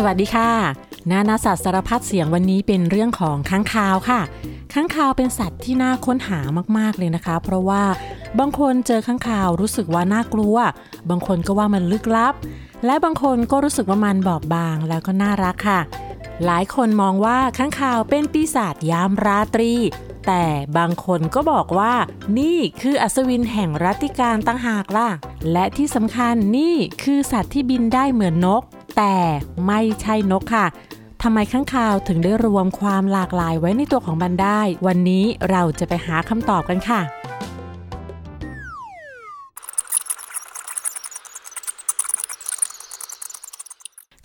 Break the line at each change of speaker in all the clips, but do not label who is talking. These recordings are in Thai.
สวัสดีค่ะ นานาสัตว์สารพัดเสียงวันนี้เป็นเรื่องของค้างคาวค่ะ ค้างคาวเป็นสัตว์ที่น่าค้นหามากๆเลยนะคะ เพราะว่าบางคนเจอค้างคาวรู้สึกว่าน่ากลัว บางคนก็ว่ามันลึกลับ และบางคนก็รู้สึกว่ามันบอบบางแล้วก็น่ารักค่ะ หลายคนมองว่าค้างคาวเป็นปีศาจยามราตรี แต่บางคนก็บอกว่า นี่คืออัศวินแห่งรัตติการตั้งหากล่ะ และที่สำคัญนี่คือสัตว์ที่บินได้เหมือนนก แต่ไม่ใช่นกค่ะทำไมข้างคาวถึงได้รวมความหลากหลายไว้ในตัวของมันได้ วันนี้เราจะไปหาคำตอบกันค่ะ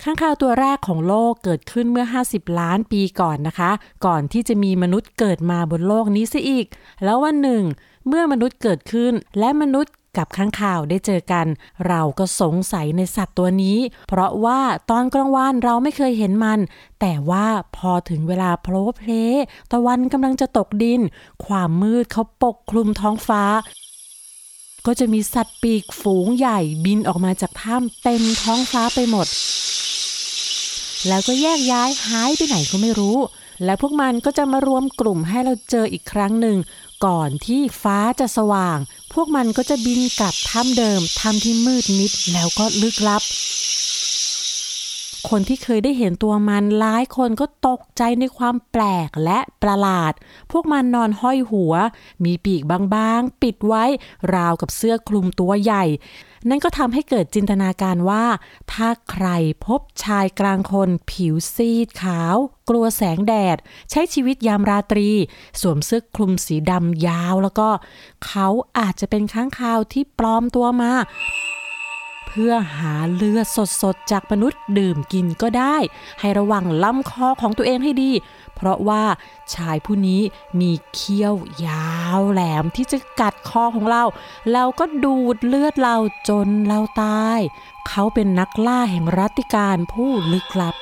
ข้างคาวตัวแรกของโลกเกิดขึ้นเมื่อ 50 ล้านปีก่อนนะคะ ก่อนที่จะมีมนุษย์เกิดมาบนโลกนี้ซะอีก แล้ววันหนึ่ง เมื่อมนุษย์เกิดขึ้น และมนุษย์ กับข้างข่าวได้เจอกัน เราก็สงสัยในสัตว์ตัวนี้ เพราะว่าตอนกลางวันเราไม่เคยเห็นมัน แต่ว่าพอถึงเวลาโผล่เพลตะวันกำลังจะตกดิน ความมืดเขาปกคลุมท้องฟ้า ก็จะมีสัตว์ปีกฝูงใหญ่บินออกมาจากถ้ำเต็มท้องฟ้าไปหมด แล้วก็แยกย้ายหายไปไหนก็ไม่รู้และพวกมันก็จะมารวมกลุ่มให้เราเจออีกครั้งหนึ่ง ก่อนที่ฟ้าจะสว่าง พวกมันก็จะบินกลับถ้ำเดิมถ้ำที่มืดมิดแล้วก็ลึกลับ คนที่เคยได้เห็นตัวมันหลายคนก็ตกใจในความแปลกและประหลาด พวกมันนอนห้อยหัว มีปีกบางๆ ปิดไว้ราวกับเสื้อคลุมตัวใหญ่ นั่นก็ทำให้เกิดจินตนาการว่า ถ้าใครพบชายกลางคน ผิวซีดขาว กลัวแสงแดด ใช้ชีวิตยามราตรี สวมเสื้อคลุมสีดำยาวแล้วก็ เขาอาจจะเป็นค้างคาวที่ปลอมตัวมา เพื่อหาเลือดสดๆ จากมนุษย์ดื่มกินก็ได้ ให้ระวังลำคอของตัวเองให้ดี ราะว่าชายผู้นี้มีเขี้ยวยาวแหลมที่จะกัดคอของเรา แล้วก็ดูดเลือดเราจนเราตาย เขาเป็นนักล่าแห่งรัตติการผู้ลึกลับ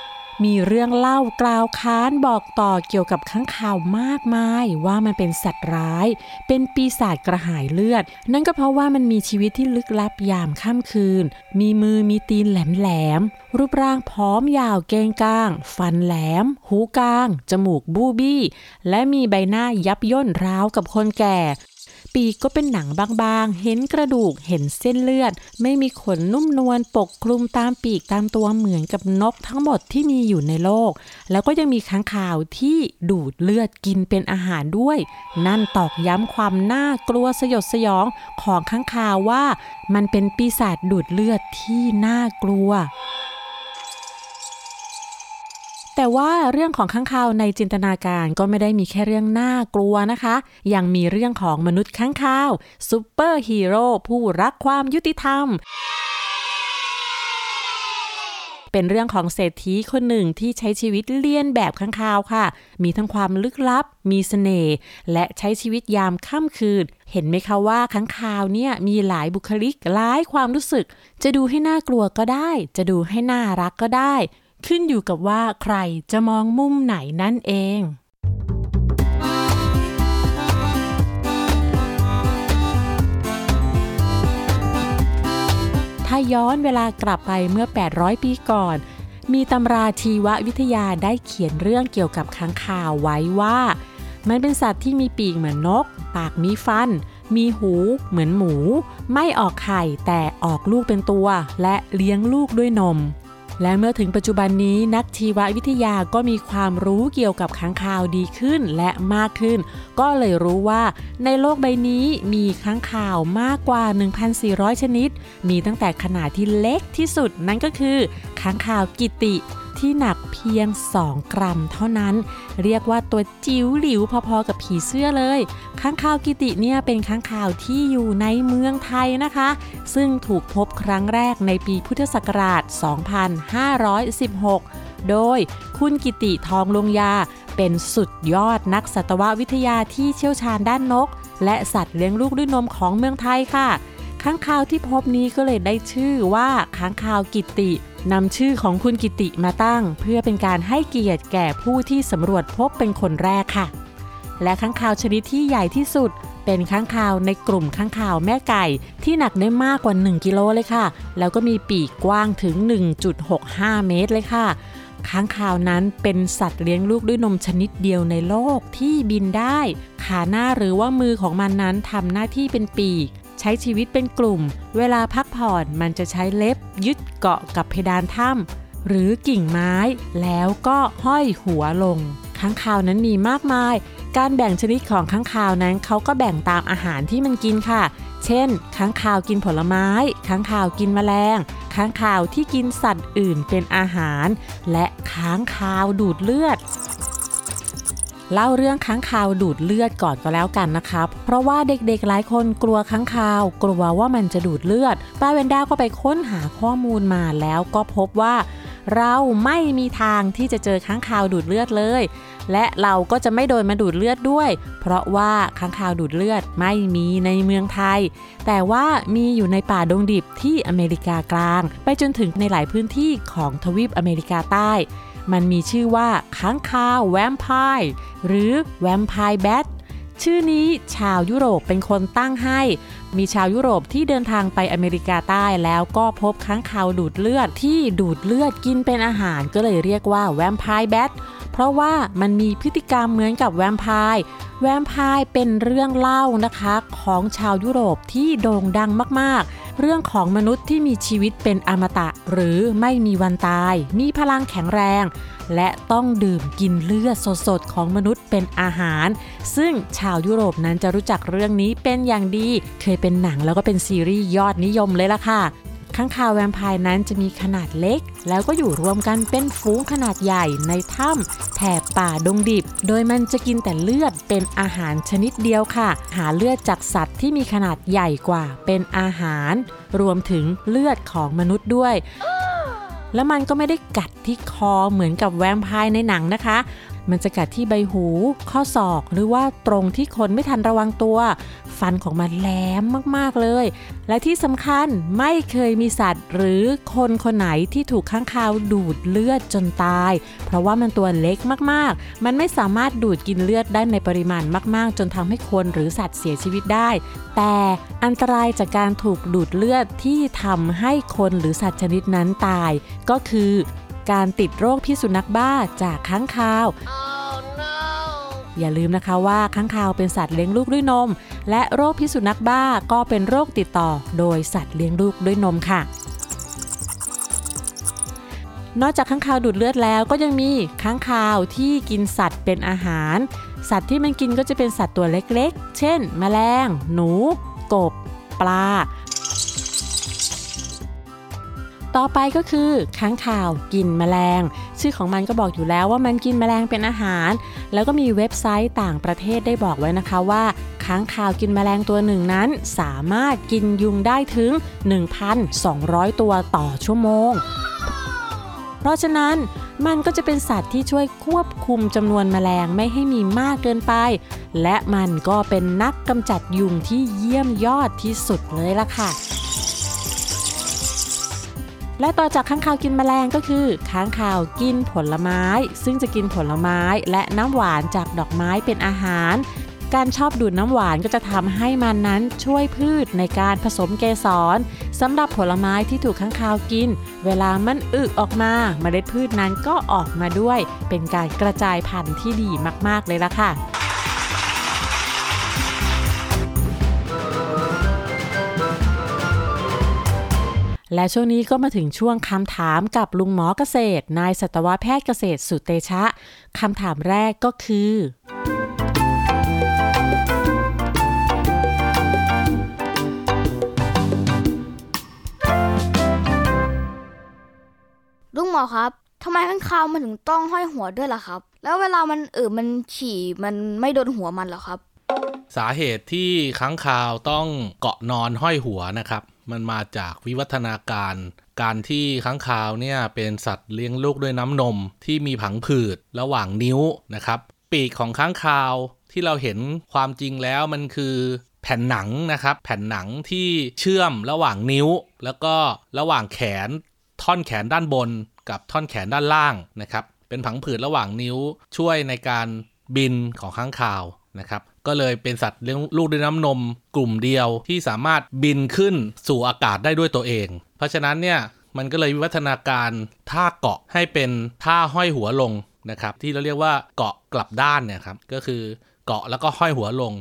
มีเรื่องเล่ากล่าวค้านบอกต่อเกี่ยวกับข้างข่าวมากมายว่ามันเป็นสัตว์ร้าย เป็นปีศาจกระหายเลือด นั่นก็เพราะว่ามันมีชีวิตที่ลึกลับยามค่ำคืน มีมือมีตีนแหลมๆรูปร่างพร้อมยาวเกงก้าง ฟันแหลม หูกลาง จมูกบูบี้ และมีใบหน้ายับย่นราวกับคนแก่ ปีกก็เป็นหนังบางๆ เห็นกระดูก เห็นเส้นเลือด ไม่มีขนนุ่มนวลปกคลุมตามปีกตามตัวเหมือนกับนกทั้งหมดที่มีอยู่ในโลก แล้วก็ยังมีค้างคาวที่ดูดเลือดกินเป็นอาหารด้วย นั่นตอกย้ำความน่ากลัวสยดสยองของค้างคาวว่า มันเป็นปีศาจดูดเลือดที่น่ากลัว แต่ว่าเรื่องของค้างคาวในจินตนาการก็ไม่ได้มีแค่เรื่องน่ากลัวนะคะ ยังมีเรื่องของมนุษย์ค้างคาวซูเปอร์ฮีโร่ผู้รักความยุติธรรมเป็นเรื่องของเศรษฐีคนหนึ่งที่ใช้ชีวิตเลียนแบบค้างคาวค่ะ มีทั้งความลึกลับ มีเสน่ห์ และใช้ชีวิตยามค่ำคืน เห็นไหมคะว่าค้างคาวเนี่ยมีหลายบุคลิกหลายความรู้สึก จะดูให้น่ากลัวก็ได้ จะดูให้น่ารักก็ได้ ขึ้นอยู่กับว่าใครจะมองมุมไหนนั่นเอง ถ้าย้อนเวลากลับไปเมื่อ 800 ปีก่อน มีตำราชีววิทยาได้เขียนเรื่องเกี่ยวกับค้างคาวไว้ว่า มันเป็นสัตว์ที่มีปีกเหมือนนก ปากมีฟันมีหูเหมือนหมู ไม่ออกไข่แต่ออกลูกเป็นตัว และเลี้ยงลูกด้วยนม และเมื่อถึงปัจจุบันนี้นักชีววิทยาก็มีความรู้เกี่ยวกับค้างคาวดีขึ้นและมากขึ้น ก็เลยรู้ว่าในโลกใบนี้มีค้างคาวมากกว่า 1,400 ชนิด มีตั้งแต่ขนาดที่เล็กที่สุดนั่นก็คือค้างคาวกิติ ที่หนักเพียง 2 กรัมเท่านั้น เรียกว่าตัวจิ๋วหลิวพอๆกับผีเสื้อเลย ค้างคาวกิติเนี่ยเป็นค้างคาวที่อยู่ในเมืองไทยนะคะ ซึ่งถูกพบครั้งแรกในปีพุทธศักราช 2516 โดยคุณกิติทองลงยาเป็นสุดยอดนักสัตววิทยาที่เชี่ยวชาญด้านนก และสัตว์เลี้ยงลูกด้วยนมของเมืองไทยค่ะ ค้างคาวที่พบนี้ก็เลยได้ชื่อว่าค้างคาวกิติ นำชื่อของคุณกิติมาตั้ง เพื่อเป็นการให้เกียรติแก่ผู้ที่สำรวจพบเป็นคนแรกค่ะ และค้างคาวชนิดที่ใหญ่ที่สุด เป็นค้างคาวในกลุ่มค้างคาวแม่ไก่ ที่หนักได้มากกว่า 1 กิโลเลยค่ะ แล้วก็มีปีกกว้างถึง 1.65 เมตรเลยค่ะค้างคาวนั้นเป็นสัตว์เลี้ยงลูกด้วยนมชนิดเดียวในโลกที่บินได้ ขาหน้าหรือว่ามือของมันนั้นทำหน้าที่เป็นปีก ใช้ชีวิตเป็นกลุ่ม เวลาพักผ่อนมันจะใช้เล็บ ยึดเกาะกับเพดานถ้ำหรือกิ่งไม้ แล้วก็ห้อยหัวลง ค้างคาวนั้นมีมากมาย การแบ่งชนิดของค้างคาวนั้นเขาก็แบ่งตามอาหารที่มันกินค่ะ เช่น ค้างคาวกินผลไม้ ค้างคาวกินแมลง ค้างคาวที่กินสัตว์อื่นเป็นอาหาร และค้างคาวดูดเลือด เล่าเรื่องค้างคาวดูดเลือดก่อนก็แล้วกันนะครับเพราะว่าเด็กๆหลายคนกลัวค้างคาว กลัวว่ามันจะดูดเลือด ป้าเวนด้าก็ไปค้นหาข้อมูลมาแล้วก็พบว่า เราไม่มีทางที่จะเจอค้างคาวดูดเลือดเลย และเราก็จะไม่โดนมาดูดเลือดด้วย เพราะว่าค้างคาวดูดเลือดไม่มีในเมืองไทย แต่ว่ามีอยู่ในป่าดงดิบที่อเมริกากลาง ไปจนถึงในหลายพื้นที่ของทวีปอเมริกาใต้ มันมีชื่อว่าค้างคาวแวมไพร์หรือแวมไพร์แบทชื่อนี้ชาวยุโรปเป็นคนตั้งให้ มีชาวยุโรปที่เดินทางไปอเมริกาใต้แล้วก็พบค้างคาวดูดเลือดที่ดูดเลือดกินเป็นอาหารก็เลยเรียกว่าแวมไพร์แบทเพราะว่ามันมีพฤติกรรมเหมือนกับแวมไพร์แวมไพร์เป็นเรื่องเล่านะคะ ของชาวยุโรปที่โด่งดังมากๆ เรื่องของมนุษย์ที่มีชีวิตเป็นอมตะหรือไม่มีวันตาย มีพลังแข็งแรง และต้องดื่มกินเลือดสดๆ ของมนุษย์เป็นอาหาร ซึ่งชาวยุโรปนั้นจะรู้จักเรื่องนี้เป็นอย่างดี เคยเป็นหนังแล้วก็เป็นซีรีส์ยอดนิยมเลยล่ะค่ะ ข้างคาวแวมไพร์นั้นจะมีขนาดเล็ก แล้วก็อยู่รวมกันเป็นฝูงขนาดใหญ่ในถ้ำแถบป่าดงดิบ โดยมันจะกินแต่เลือดเป็นอาหารชนิดเดียวค่ะ หาเลือดจากสัตว์ที่มีขนาดใหญ่กว่าเป็นอาหาร รวมถึงเลือดของมนุษย์ด้วย แล้วมันก็ไม่ได้กัดที่คอเหมือนกับแวมไพร์ในหนังนะคะ มันจะกัดที่ใบหู ข้อศอก หรือว่าตรงที่คนไม่ทันระวังตัว ฟันของมันแหลมมากๆเลย และที่สำคัญไม่เคยมีสัตว์ หรือคนคนไหนที่ถูกข้างคาวดูดเลือดจนตาย เพราะว่ามันตัวเล็กมากๆ มันไม่สามารถดูดกินเลือดได้ในปริมาณมาก ๆ จนทำให้คนหรือสัตว์เสียชีวิตได้ แต่อันตรายจากการถูกดูดเลือดที่ทำให้คนหรือสัตว์ชนิดนั้นตาย ก็คือ การติดโรคพิษสุนัขบ้าจากค้างคาวอย่าลืมนะคะว่าค้างคาวเป็นสัตว์เลี้ยงลูกด้วยนม และโรคพิษสุนัขบ้าก็เป็นโรคติดต่อโดยสัตว์เลี้ยงลูกด้วยนมค่ะ นอกจากค้างคาวดูดเลือดแล้วก็ยังมีค้างคาวที่กินสัตว์เป็นอาหาร สัตว์ที่มันกินก็จะเป็นสัตว์ตัวเล็กๆ เช่น แมลง หนู กบ ปลา ต่อไปก็คือค้างคาวกินแมลง ชื่อของมันก็บอกอยู่แล้วว่ามันกินแมลงเป็นอาหาร แล้วก็มีเว็บไซต์ต่างประเทศได้บอกไว้นะคะว่าค้างคาวกินแมลงตัวหนึ่งนั้น สามารถกินยุงได้ถึง 1,200 ตัวต่อชั่วโมง เพราะฉะนั้นมันก็จะเป็นสัตว์ที่ช่วยควบคุมจำนวนแมลงไม่ให้มีมากเกินไป และมันก็เป็นนักกำจัดยุงที่เยี่ยมยอดที่สุดเลยล่ะค่ะ และต่อจากค้างคาวกินแมลงก็คือค้างคาวกินผลไม้ ซึ่งจะกินผลไม้และน้ำหวานจากดอกไม้เป็นอาหาร การชอบดูดน้ำหวานก็จะทำให้มันนั้นช่วยพืชในการผสมเกสรสำหรับผลไม้ที่ถูกค้างคาวกิน เวลามันอึออกมาเมล็ดพืชนั้นก็ออกมาด้วย เป็นการกระจายพันธุ์ที่ดีมากๆเลยล่ะค่ะ และช่วงนี้ก็มาถึงช่วงคำถามกับลุงหมอเกษตร นายสัตวแพทย์เกษตรสุเตชะคำถามแรกก็คือ
ลุงหมอครับทำไมข้างคาวมันถึงต้องห้อยหัวด้วยล่ะครับ แล้วเวลามันเออมันฉี่มันไม่โดนหัวมันเหรอครับ
สาเหตุที่ค้างคาวต้องเกาะนอนห้อยหัวนะครับ มันมาจากวิวัฒนาการ การที่ค้างคาวเนี่ยเป็นสัตว์เลี้ยงลูกด้วยน้ำนมที่มีผังผืดระหว่างนิ้วนะครับ ปีกของค้างคาวที่เราเห็นความจริงแล้วมันคือแผ่นหนังนะครับ แผ่นหนังที่เชื่อมระหว่างนิ้ว แล้วก็ระหว่างแขน ท่อนแขนด้านบน กับท่อนแขนด้านล่างนะครับ เป็นผังผืดระหว่างนิ้วช่วยในการบินของค้างคาวนะครับ ก็เลยเป็นสัตว์เลี้ยงลูกด้วยน้ำนมกลุ่มเดียวที่สามารถบินขึ้นสู่อากาศได้ด้วยตัวเอง เพราะฉะนั้นเนี่ยมันก็เลยวิวัฒนาการท่าเกาะให้เป็นท่าห้อยหัวลงนะครับที่เราเรียกว่าเกาะกลับด้านเนี่ยครับก็คือเกาะแล้วก็ห้อยหัวลง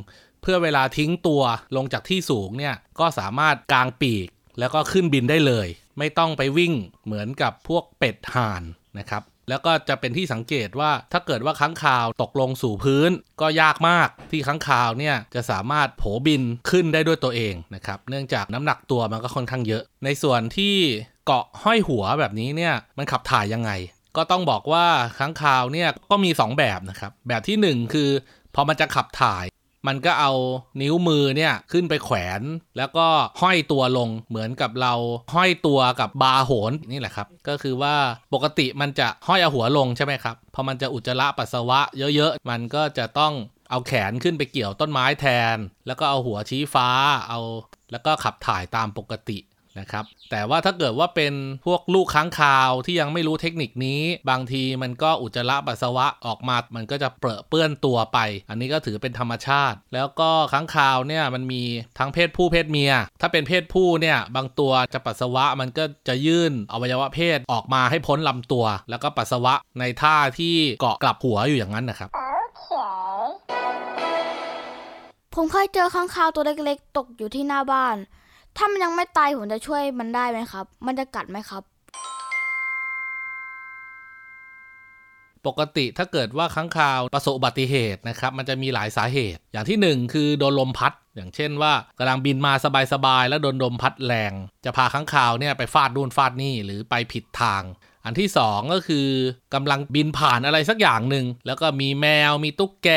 เพื่อเวลาทิ้งตัวลงจากที่สูงเนี่ยก็สามารถกางปีกแล้วก็ขึ้นบินได้เลย ไม่ต้องไปวิ่งเหมือนกับพวกเป็ดห่านนะครับ แล้วก็จะเป็นที่สังเกตว่าถ้าเกิดว่าค้างคาวตกลงสู่พื้นก็ยากมากที่ค้างคาวเนี่ยจะสามารถโผบินขึ้นได้ด้วยตัวเองนะครับ เนื่องจากน้ำหนักตัวมันก็ค่อนข้างเยอะ ในส่วนที่เกาะห้อยหัวแบบนี้เนี่ยมันขับถ่ายยังไง ก็ต้องบอกว่าค้างคาวเนี่ยก็มี 2 แบบนะครับ แบบที่ 1 คือพอมันจะขับถ่าย มันก็เอานิ้วมือเนี่ยขึ้นไปแขวน แล้วก็ห้อยตัวลงเหมือนกับเราห้อยตัวกับบาโหนนี่แหละครับ ก็คือว่าปกติมันจะห้อยเอาหัวลงใช่ไหมครับพอมันจะอุจจาระปัสสาวะเยอะๆ มันก็จะต้องเอาแขนขึ้นไปเกี่ยวต้นไม้แทน แล้วก็เอาหัวชี้ฟ้าเอา แล้วก็ขับถ่ายตามปกติ นะครับแต่ว่าถ้าเกิดว่าเป็นพวกลูกค้างคาวที่ยังไม่รู้เทคนิคนี้ บางทีมันก็อุจจาระปัสสาวะออกมา มันก็จะเปรอะเปื้อนตัวไป อันนี้ก็ถือเป็นธรรมชาติ แล้วก็ค้างคาวเนี่ยมันมีทั้งเพศผู้เพศเมีย ถ้าเป็นเพศผู้เนี่ยบางตัวจะปัสสาวะมันก็จะยื่นอวัยวะเพศออกมาให้พ้นลำตัว แล้วก็ปัสสาวะในท่าที่เกาะกลับหัวอยู่อย่างนั้นนะครับ
ผมเคยเจอค้างคาวตัวเล็กๆ ตกอยู่ที่หน้าบ้าน ถ้ามันยังไม่ตายผมจะช่วยมันได้ไหมครับ มันจะกัดไหมครับ
ปกติถ้าเกิดว่าค้างคาวประสบอุบัติเหตุนะครับ มันจะมีหลายสาเหตุ อย่างที่ 1 คือโดนลมพัด อย่างเช่นว่ากำลังบินมาสบายๆแล้วโดนลมพัดแรง จะพาค้างคาวเนี่ยไปฟาดนู่นฟาดนี่หรือไปผิดทาง อันที่ 2 ก็คือกำลังบินผ่านอะไรสักอย่างหนึ่ง แล้วก็มีแมวมีตุ๊กแก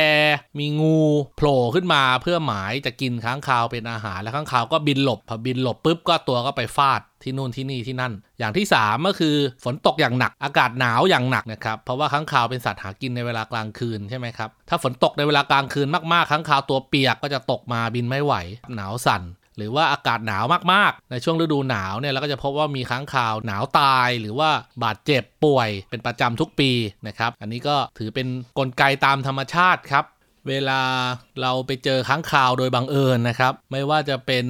มีงูโผล่ขึ้นมาเพื่อหมายจะกินค้างคาวเป็นอาหาร แล้วค้างคาวก็บินหลบพอบินหลบปุ๊บก็ตัวก็ไปฟาดที่นู่นที่นี่ที่นั่น อย่างที่ 3 ก็คือฝนตกอย่างหนักอากาศหนาวอย่างหนักนะครับเพราะว่าค้างคาวเป็นสัตว์หากินในเวลากลางคืนใช่ไหมครับถ้าฝนตกในเวลากลางคืนมากๆค้างคาวตัวเปียกก็จะตกมาบินไม่ไหวหนาวสั่น หรือว่าอากาศหนาวมากๆ ในช่วงฤดูหนาวเนี่ยเราก็จะพบว่ามีค้างคาวหนาวตายหรือว่าบาดเจ็บป่วยเป็นประจำทุกปีนะครับ อันนี้ก็ถือเป็นนกลไกตามธรรมชาติครับเวลาเราไปเจอค้างคาวโดยบังเอิญนะครับ ไม่ว่าจะเป็น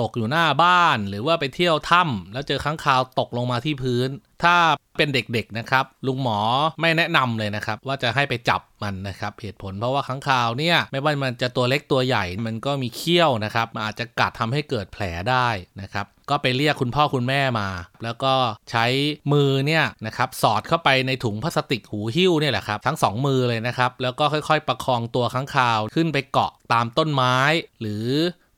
ตกอยู่หน้าบ้าน หรือว่าไปเที่ยวถ้ำแล้วเจอค้างคาวตกลงมาที่พื้น ถ้าเป็นเด็กๆนะครับ ลุงหมอไม่แนะนำเลยนะครับ ว่าจะให้ไปจับมันนะครับ เหตุผลเพราะว่าค้างคาวเนี่ยไม่ว่ามันจะตัวเล็กตัวใหญ่มันก็มีเขี้ยวนะครับมันอาจจะกัดทำให้เกิดแผลได้นะครับ ก็ไปเรียกคุณพ่อคุณแม่มา แล้วก็ใช้มือเนี่ยนะครับสอดเข้าไปในถุงพลาสติกหูหิ้วเนี่ยแหละครับทั้งสองมือเลยนะครับ แล้วก็ค่อยๆ ประคองตัวค้างคาวขึ้นไปเกาะตามต้นไม้ หรือ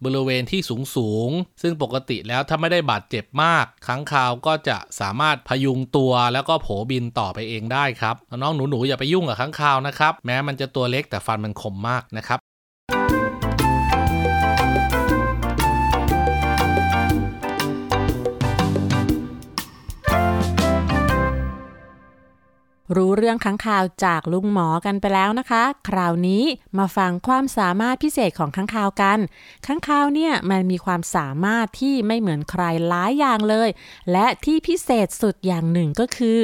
บริเวณที่สูงสูง ซึ่งปกติแล้วถ้าไม่ได้บาดเจ็บมากค้างคาวก็จะสามารถพยุงตัวแล้วก็โผบินต่อไปเองได้ครับน้องหนูๆอย่าไปยุ่งกับค้างคาวนะครับแม้มันจะตัวเล็กแต่ฟันมันคมมากนะครับ
รู้เรื่องค้างคาวจากลุงหมอกันไปแล้วนะคะ คราวนี้มาฟังความสามารถพิเศษของค้างคาวกัน ค้างคาวเนี่ยมันมีความสามารถที่ไม่เหมือนใครหลายอย่างเลย และที่พิเศษสุดอย่างหนึ่งก็คือ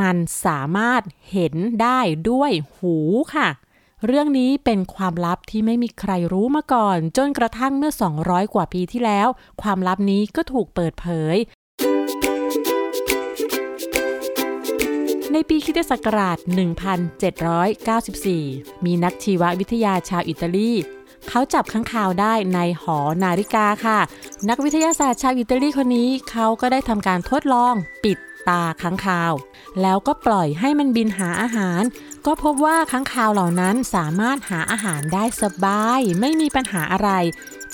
มันสามารถเห็นได้ด้วยหูค่ะเรื่องนี้เป็นความลับที่ไม่มีใครรู้มาก่อน จนกระทั่งเมื่อ 200 กว่าปีที่แล้ว ความลับนี้ก็ถูกเปิดเผย ในปีคริสตศักราช 1794 มีนักชีววิทยาชาวอิตาลีเขาจับค้างคาวได้ในหอนาฬิกาค่ะ นักวิทยาศาสตร์ชาวอิตาลีคนนี้เขาก็ได้ทำการทดลองปิดตาค้างคาว แล้วก็ปล่อยให้มันบินหาอาหาร ก็พบว่าค้างคาวเหล่านั้นสามารถหาอาหารได้สบาย ไม่มีปัญหาอะไร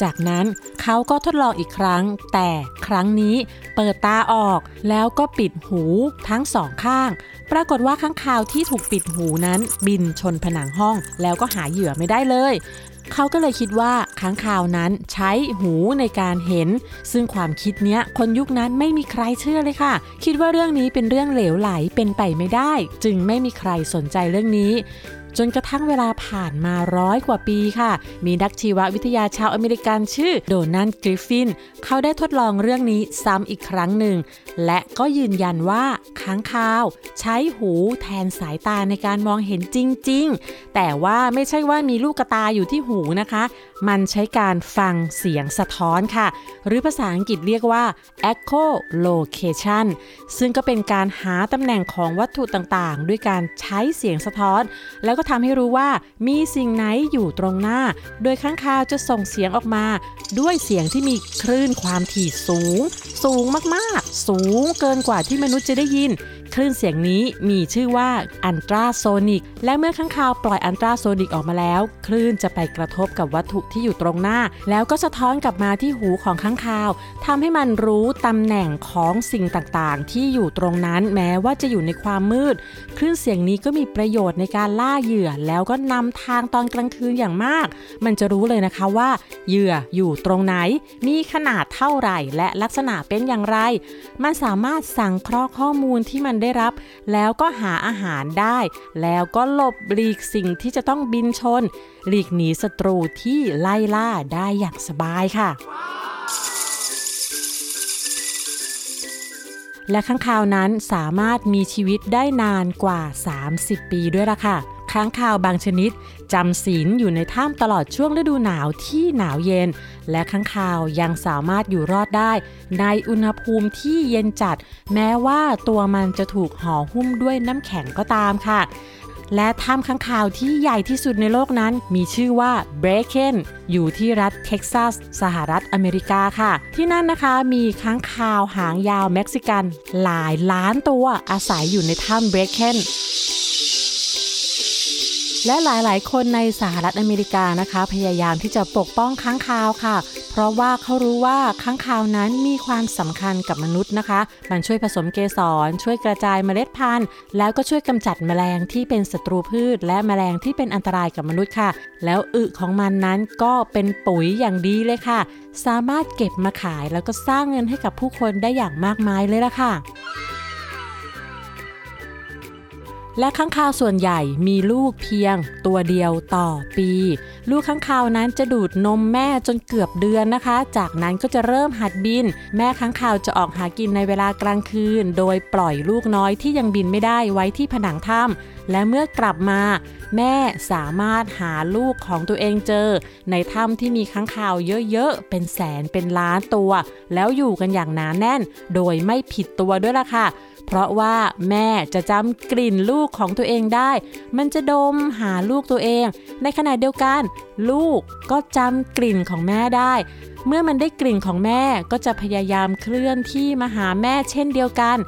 จากนั้นเขาก็ทดลองอีกครั้ง แต่ครั้งนี้เปิดตาออกแล้วก็ปิดหูทั้งสองข้าง ปรากฏว่าค้างคาวที่ถูกปิดหูนั้นบินชนผนังห้อง แล้วก็หาเหยื่อไม่ได้เลย เขาก็เลยคิดว่าค้างคาวนั้นใช้หูในการเห็น ซึ่งความคิดเนี้ยคนยุคนั้นไม่มีใครเชื่อเลยค่ะ คิดว่าเรื่องนี้เป็นเรื่องเหลวไหลเป็นไปไม่ได้ จึงไม่มีใครสนใจเรื่องนี้จนกระทั่งเวลาผ่านมาร้อยกว่าปีค่ะ มีนักชีววิทยาชาวอเมริกันชื่อโดนัลด์กริฟฟิน เขาได้ทดลองเรื่องนี้ซ้ำอีกครั้งหนึ่ง และก็ยืนยันว่า ค้างคาว ใช้หูแทนสายตาในการมองเห็นจริง ๆ แต่ว่าไม่ใช่ว่ามีลูกกระตาอยู่ที่หูนะคะ มันใช้การฟังเสียงสะท้อนค่ะ หรือภาษาอังกฤษเรียกว่า echolocation ซึ่งก็เป็นการหาตำแหน่งของวัตถุต่างๆ ด้วยการใช้เสียงสะท้อน แล้วก็ทำให้รู้ว่ามีสิ่งไหนอยู่ตรงหน้า โดยข้างคาวจะส่งเสียงออกมา ด้วยเสียงที่มีคลื่นความถี่สูง สูงมากๆ สูงเกินกว่าที่มนุษย์จะได้ยิน คลื่นเสียงนี้มีชื่อว่าอันตราโซนิก และเมื่อข้างคาวปล่อยอันตราโซนิกออกมาแล้ว คลื่นจะไปกระทบกับวัตถุที่อยู่ตรงหน้า แล้วก็สะท้อนกลับมาที่หูของข้างคาวทำให้มันรู้ตำแหน่งของสิ่งต่างๆ ที่อยู่ตรงนั้นแม้ว่าจะอยู่ในความมืด คลื่นเสียงนี้ก็มีประโยชน์ในการล่าเหยื่อ แล้วก็นำทางตอนกลางคืนอย่างมาก มันจะรู้เลยนะคะว่า เหยื่ออยู่ตรงไหน มีขนาดเท่าไหร่ และลักษณะเป็นอย่างไร มันสามารถสั่งเคราะห์ข้อมูลที่มันได้รับ แล้วก็หาอาหารได้ แล้วก็หลบหลีกสิ่งที่จะต้องบินชน หลีกหนีศัตรูที่ไล่ล่าได้อย่างสบายค่ะ และค้างคาวนั้นสามารถมีชีวิตได้นานกว่า 30 ปีด้วยล่ะค่ะค้างคาวบางชนิด จำศีลอยู่ในถ้ำตลอดช่วงฤดูหนาวที่หนาวเย็น และค้างคาวยังสามารถอยู่รอดได้ ในอุณหภูมิที่เย็นจัด แม้ว่าตัวมันจะถูกห่อหุ้มด้วยน้ำแข็งก็ตามค่ะ และถ้ำค้างคาวที่ใหญ่ที่สุดในโลกนั้น มีชื่อว่า Bracken อยู่ที่รัฐเท็กซัส สหรัฐอเมริกาค่ะ ที่นั่นนะคะมีค้างคาวหางยาวเม็กซิกัน หลายล้านตัวอาศัยอยู่ในถ้ำเบรเคน และหลายๆ คนในสหรัฐอเมริกานะคะ พยายามที่จะปกป้องค้างคาวค่ะ เพราะว่าเขารู้ว่าค้างคาวนั้นมีความสำคัญกับมนุษย์นะคะ มันช่วยผสมเกสร ช่วยกระจายเมล็ดพันธุ์ แล้วก็ช่วยกำจัดแมลงที่เป็นศัตรูพืช และแมลงที่เป็นอันตรายกับมนุษย์ค่ะ แล้วอึของมันนั้นก็เป็นปุ๋ยอย่างดีเลยค่ะ สามารถเก็บมาขายแล้วก็สร้างเงินให้กับผู้คนได้อย่างมากมายเลยล่ะค่ะ และค้างคาวส่วนใหญ่มีลูกเพียงตัวเดียวต่อปี ลูกค้างคาวนั้นจะดูดนมแม่จนเกือบเดือนนะคะ จากนั้นก็จะเริ่มหัดบิน แม่ค้างคาวจะออกหากินในเวลากลางคืน โดยปล่อยลูกน้อยที่ยังบินไม่ได้ไว้ที่ผนังถ้ำและเมื่อกลับมา แม่สามารถหาลูกของตัวเองเจอ ในถ้ำที่มีค้างคาวเยอะๆ เป็นแสนเป็นล้านตัว แล้วอยู่กันอย่างหนาแน่น โดยไม่ผิดตัวด้วยล่ะค่ะ เพราะว่าแม่จะจำกลิ่นลูกของตัวเองได้ มันจะดมหาลูกตัวเอง ในขณะเดียวกัน ลูกก็จำกลิ่นของแม่ได้ เมื่อมันได้กลิ่นของแม่ก็จะพยายามเคลื่อนที่มาหาแม่เช่นเดียวกัน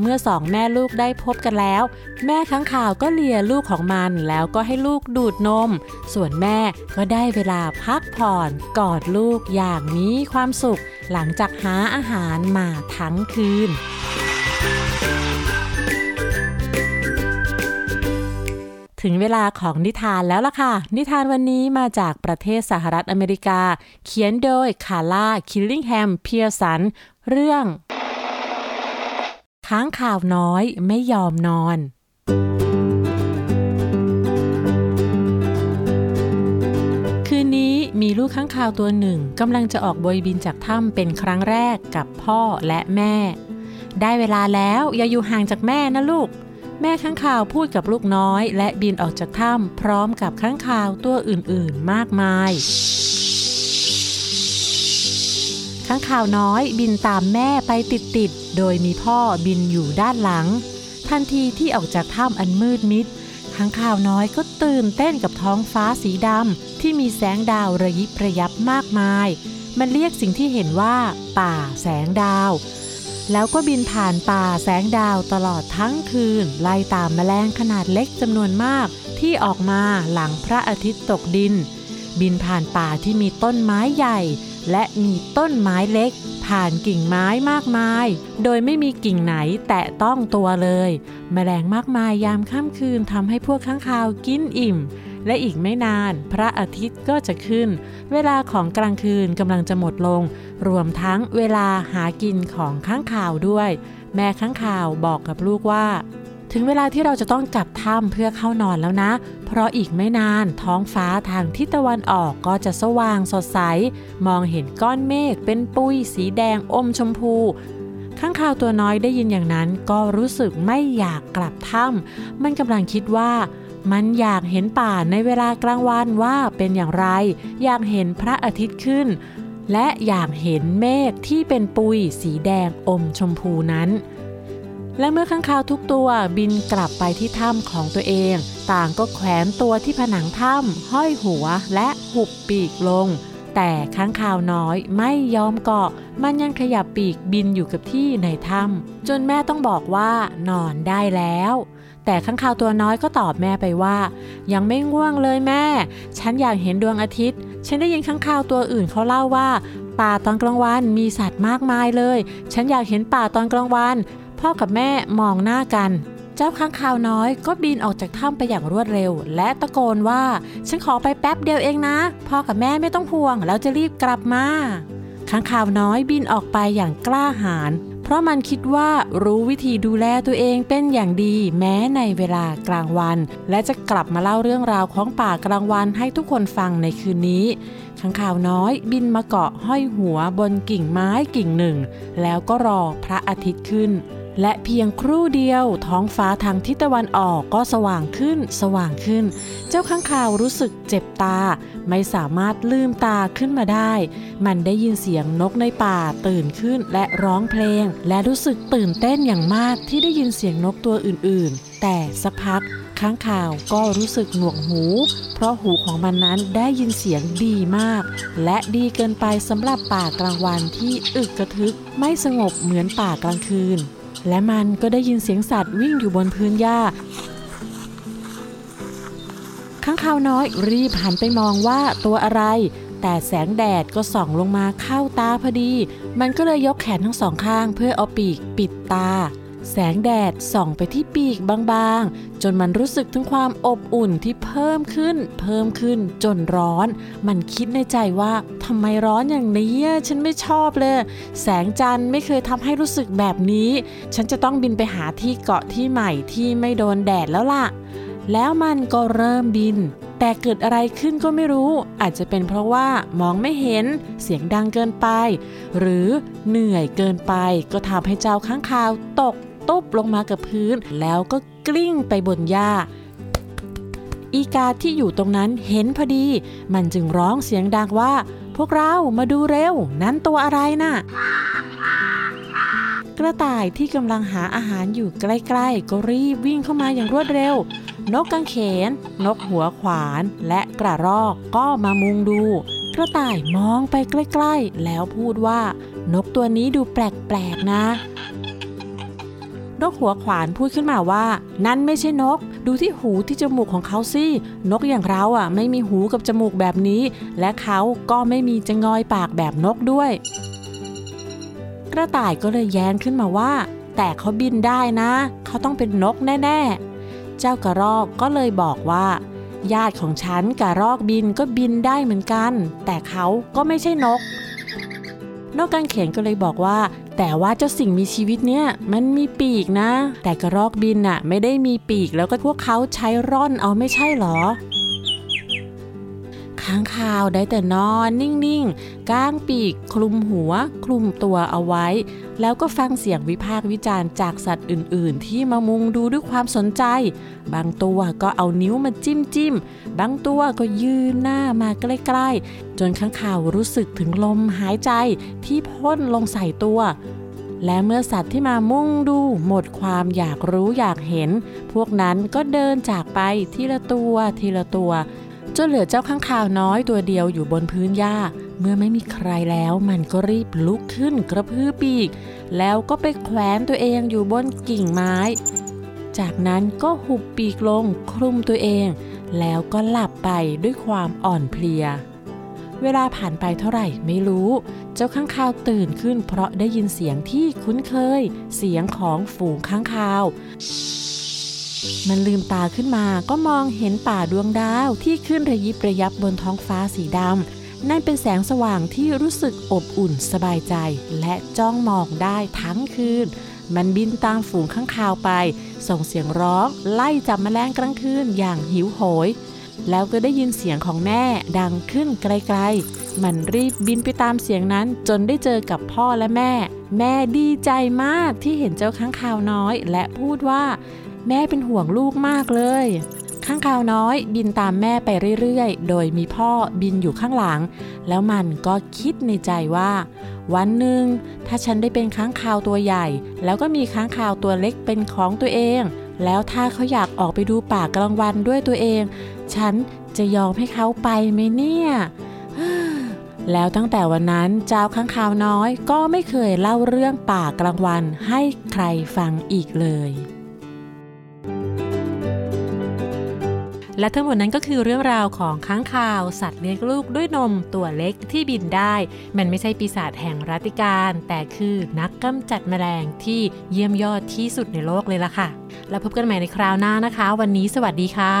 เมื่อสองแม่ลูกได้พบกันแล้ว แม่ค้างคาวก็เลียลูกของมันแล้วก็ให้ลูกดูดนม ส่วนแม่ก็ได้เวลาพักผ่อนกอดลูกอย่างมีความสุข หลังจากหาอาหารมาทั้งคืน ถึงเวลาของนิทานแล้วล่ะค่ะ นิทานวันนี้มาจากประเทศสหรัฐอเมริกา เขียนโดยคาร่าคิลลิงแฮมเพียร์สัน เรื่อง ค้างข่าวน้อยไม่ยอมนอน คืนนี้มีลูกค้างคาวตัวหนึ่งกำลังจะออกบอยบินจากถ้ำเป็นครั้งแรกกับพ่อและแม่ ได้เวลาแล้วอย่าอยู่ห่างจากแม่นะลูก แม่ค้างคาวพูดกับลูกน้อย และบินออกจากถ้ำพร้อมกับค้างคาวตัวอื่นๆมากมายค้างคาวน้อยบินตามแม่ไปติดๆ โดยมีพ่อบินอยู่ด้านหลัง ทันทีที่ออกจากถ้ำอันมืดมิดค้างคาวน้อยก็ตื่นเต้นกับท้องฟ้าสีดำที่มีแสงดาวระยิบระยับมากมาย มันเรียกสิ่งที่เห็นว่า ป่าแสงดาว แล้วก็บินผ่านป่าแสงดาวตลอดทั้งคืน ไล่ตามแมลงขนาดเล็กจำนวนมากที่ออกมาหลังพระอาทิตย์ตกดิน บินผ่านป่าที่มีต้นไม้ใหญ่ และมีต้นไม้เล็ก ผ่านกิ่งไม้มากมาย โดยไม่มีกิ่งไหนแตะต้องตัวเลย แมลงมากมายยามค่ำคืนทำให้พวกข้างคาวกินอิ่ม และอีกไม่นานพระอาทิตย์ก็จะขึ้น เวลาของกลางคืนกำลังจะหมดลง รวมทั้งเวลาหากินของข้างข่าวด้วย แม่ข้างข่าวบอกกับลูกว่า ถึงเวลาที่เราจะต้องกลับถ้ำเพื่อเข้านอนแล้วนะ เพราะอีกไม่นานท้องฟ้าทางทิศตะวันออกก็จะสว่างสดใส มองเห็นก้อนเมฆเป็นปุยสีแดงอมชมพูขข้างข่าวตัวน้อยได้ยินอย่างนั้นก็รู้สึกไม่อยากกลับถ้ำมันกำลังคิดว่า มันอยากเห็นป่าในเวลากลางวันว่าเป็นอย่างไร อยากเห็นพระอาทิตย์ขึ้น และอยากเห็นเมฆที่เป็นปุยสีแดงอมชมพูนั้น และเมื่อข้างคาวทุกตัวบินกลับไปที่ถ้ำของตัวเอง ต่างก็แขวนตัวที่ผนังถ้ำห้อยหัวและหุบปีกลง แต่ข้างคาวน้อยไม่ยอมเกาะ มันยังขยับปีกบินอยู่กับที่ในถ้ำจนแม่ต้องบอกว่านอนได้แล้ว แต่ข้างคาวตัวน้อยก็ตอบแม่ไปว่า ยังไม่ง่วงเลยแม่ ฉันอยากเห็นดวงอาทิตย์ ฉันได้ยินข้างคาวตัวอื่นเขาเล่าว่า ป่าตอนกลางวันมีสัตว์มากมายเลย ฉันอยากเห็นป่าตอนกลางวัน พ่อกับแม่มองหน้ากัน เจ้าข้างคาวน้อยก็บินออกจากถ้ำไปอย่างรวดเร็ว และตะโกนว่า ฉันขอไปแป๊บเดียวเองนะ พ่อกับแม่ไม่ต้องห่วงแล้วจะรีบกลับมาข้างคาวน้อยบินออกไปอย่างกล้าหาญ เพราะมันคิดว่ารู้วิธีดูแลตัวเองเป็นอย่างดีแม้ในเวลากลางวัน และจะกลับมาเล่าเรื่องราวของป่ากลางวันให้ทุกคนฟังในคืนนี้ข้างคาวน้อยบินมาเกาะห้อยหัวบนกิ่งไม้กิ่งหนึ่ง แล้วก็รอพระอาทิตย์ขึ้น และเพียงครู่เดียวท้องฟ้าทางทิศตะวันออกก็สว่างขึ้นสว่างขึ้น เจ้าข้างคาวรู้สึกเจ็บตา ไม่สามารถลืมตาขึ้นมาได้ มันได้ยินเสียงนกในป่าตื่นขึ้นและร้องเพลง และรู้สึกตื่นเต้นอย่างมากที่ได้ยินเสียงนกตัวอื่นๆ แต่สักพักข้างข่าวก็รู้สึกหนวกหู เพราะหูของมันนั้นได้ยินเสียงดีมาก และดีเกินไปสำหรับป่ากลางวันที่อึกกระทึกไม่สงบเหมือนป่ากลางคืน และมันก็ได้ยินเสียงสัตว์วิ่งอยู่บนพื้นหญ้าข้างคาวน้อยรีบหันไปมองว่าตัวอะไร แต่แสงแดดก็ส่องลงมาเข้าตาพอดี มันก็เลยยกแขนทั้งสองข้างเพื่อเอาปีกปิดตา แสงแดดส่องไปที่ปีกบางๆ จนมันรู้สึกถึงความอบอุ่นที่เพิ่มขึ้น เพิ่มขึ้นจนร้อน มันคิดในใจว่าทำไมร้อนอย่างนี้ฉันไม่ชอบเลย แสงจันทร์ไม่เคยทำให้รู้สึกแบบนี้ ฉันจะต้องบินไปหาที่เกาะที่ใหม่ที่ไม่โดนแดดแล้วล่ะ แล้วมันก็เริ่มบินแต่เกิดอะไรขึ้นก็ไม่รู้ อาจจะเป็นเพราะว่ามองไม่เห็นเสียงดังเกินไป หรือเหนื่อยเกินไปก็ทำให้เจ้าข้างคาวตก ตุ๊บลงมากับพื้น แล้วก็กลิ้งไปบนหญ้า อีกาที่อยู่ตรงนั้นเห็นพอดี มันจึงร้องเสียงดังว่า พวกเรามาดูเร็ว นั้นตัวอะไรน่ะ กระต่ายที่กำลังหาอาหารอยู่ใกล้ๆ ก็รีบวิ่งเข้ามาอย่างรวดเร็ว นกกังเขน นกหัวขวาน และกระรอกก็มามุงดู กระต่ายมองไปใกล้ๆ แล้วพูดว่า นกตัวนี้ดูแปลกๆนะ นกหัวขวานพูดขึ้นมาว่า นั่นไม่ใช่นก ดูที่หูที่จมูกของเขาสินกอย่างเราอะ ไม่มีหูกับจมูกแบบนี้ และเขาก็ไม่มีจะงอยปากแบบนกด้วย กระต่ายก็เลยแย้งขึ้นมาว่า แต่เขาบินได้นะ เขาต้องเป็นนกแน่ๆ เจ้ากระรอกก็เลยบอกว่าญาติของฉันกระรอกบินก็บินได้เหมือนกัน แต่เขาก็ไม่ใช่นก นกการเขียนก็เลยบอกว่า แต่ว่าเจ้าสิ่งมีชีวิตเนี่ยมันมีปีกนะ แต่กระรอกบินน่ะไม่ได้มีปีกแล้วก็พวกเขาใช้ร่อนเอาไม่ใช่หรอค้างคาวได้แต่นอนนิ่งๆ ก้างปีกคลุมหัว คลุมตัวเอาไว้ แล้วก็ฟังเสียงวิพากษ์วิจารณ์จากสัตว์อื่น ๆ ที่มามุงดูด้วยความสนใจ บางตัวก็เอานิ้วมาจิ้มจิ้มบางตัวก็ยืนหน้ามาใกล้ๆ จนค้างคาวรู้สึกถึงลมหายใจที่พ่นลงใส่ตัว และเมื่อสัตว์ที่มามุ่งดูหมดความอยากรู้อยากเห็น พวกนั้นก็เดินจากไปทีละตัวทีละตัวจนเหลือเจ้าข้างคาวน้อยตัวเดียวอยู่บนพื้นหญ้า เมื่อไม่มีใครแล้วมันก็รีบลุกขึ้นกระพือปีก แล้วก็ไปแขวนตัวเองอยู่บนกิ่งไม้ จากนั้นก็หุบปีกลงคลุมตัวเอง แล้วก็หลับไปด้วยความอ่อนเพลีย เวลาผ่านไปเท่าไหร่ไม่รู้ เจ้าข้างคาวตื่นขึ้นเพราะได้ยินเสียงที่คุ้นเคย เสียงของฝูงข้างคาวมันลืมตาขึ้นมาก็มองเห็นป่าดวงดาวที่ขึ้นระยิบระยับบนท้องฟ้าสีดำ นั่นเป็นแสงสว่างที่รู้สึกอบอุ่นสบายใจ และจ้องมองได้ทั้งคืน มันบินตามฝูงข้างคาวไป ส่งเสียงร้องไล่จับแมลงกลางคืนอย่างหิวโหย แล้วก็ได้ยินเสียงของแม่ดังขึ้นไกลๆ มันรีบบินไปตามเสียงนั้นจนได้เจอกับพ่อและแม่ แม่ดีใจมากที่เห็นเจ้าค้างคาวน้อย และพูดว่า แม่เป็นห่วงลูกมากเลย ข้างคาวน้อยบินตามแม่ไปเรื่อยๆ โดยมีพ่อบินอยู่ข้างหลัง แล้วมันก็คิดในใจว่า วันหนึ่งถ้าฉันได้เป็นค้างคาวตัวใหญ่ แล้วก็มีค้างคาวตัวเล็กเป็นของตัวเอง แล้วถ้าเขาอยากออกไปดูป่ากลางวันด้วยตัวเอง ฉันจะยอมให้เขาไปไหมเนี่ยแล้วตั้งแต่วันนั้นเจ้าค้างคาวน้อยก็ไม่เคยเล่าเรื่องป่ากลางวันให้ใครฟังอีกเลย และทั้งหมดนั้นก็คือเรื่องราวของค้างคาว สัตว์เลี้ยงลูกด้วยนมตัวเล็กที่บินได้ มันไม่ใช่ปีศาจแห่งรัติการ แต่คือนักกำจัดแมลงที่เยี่ยมยอดที่สุดในโลกเลยล่ะค่ะ แล้วพบกันใหม่ในคราวหน้านะคะ วันนี้สวัสดีค่ะ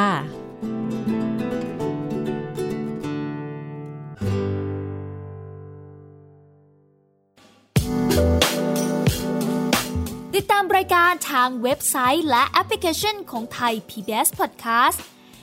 ติดตามรายการทางเว็บไซต์และแอปพลิเคชันของไทย PBS Podcast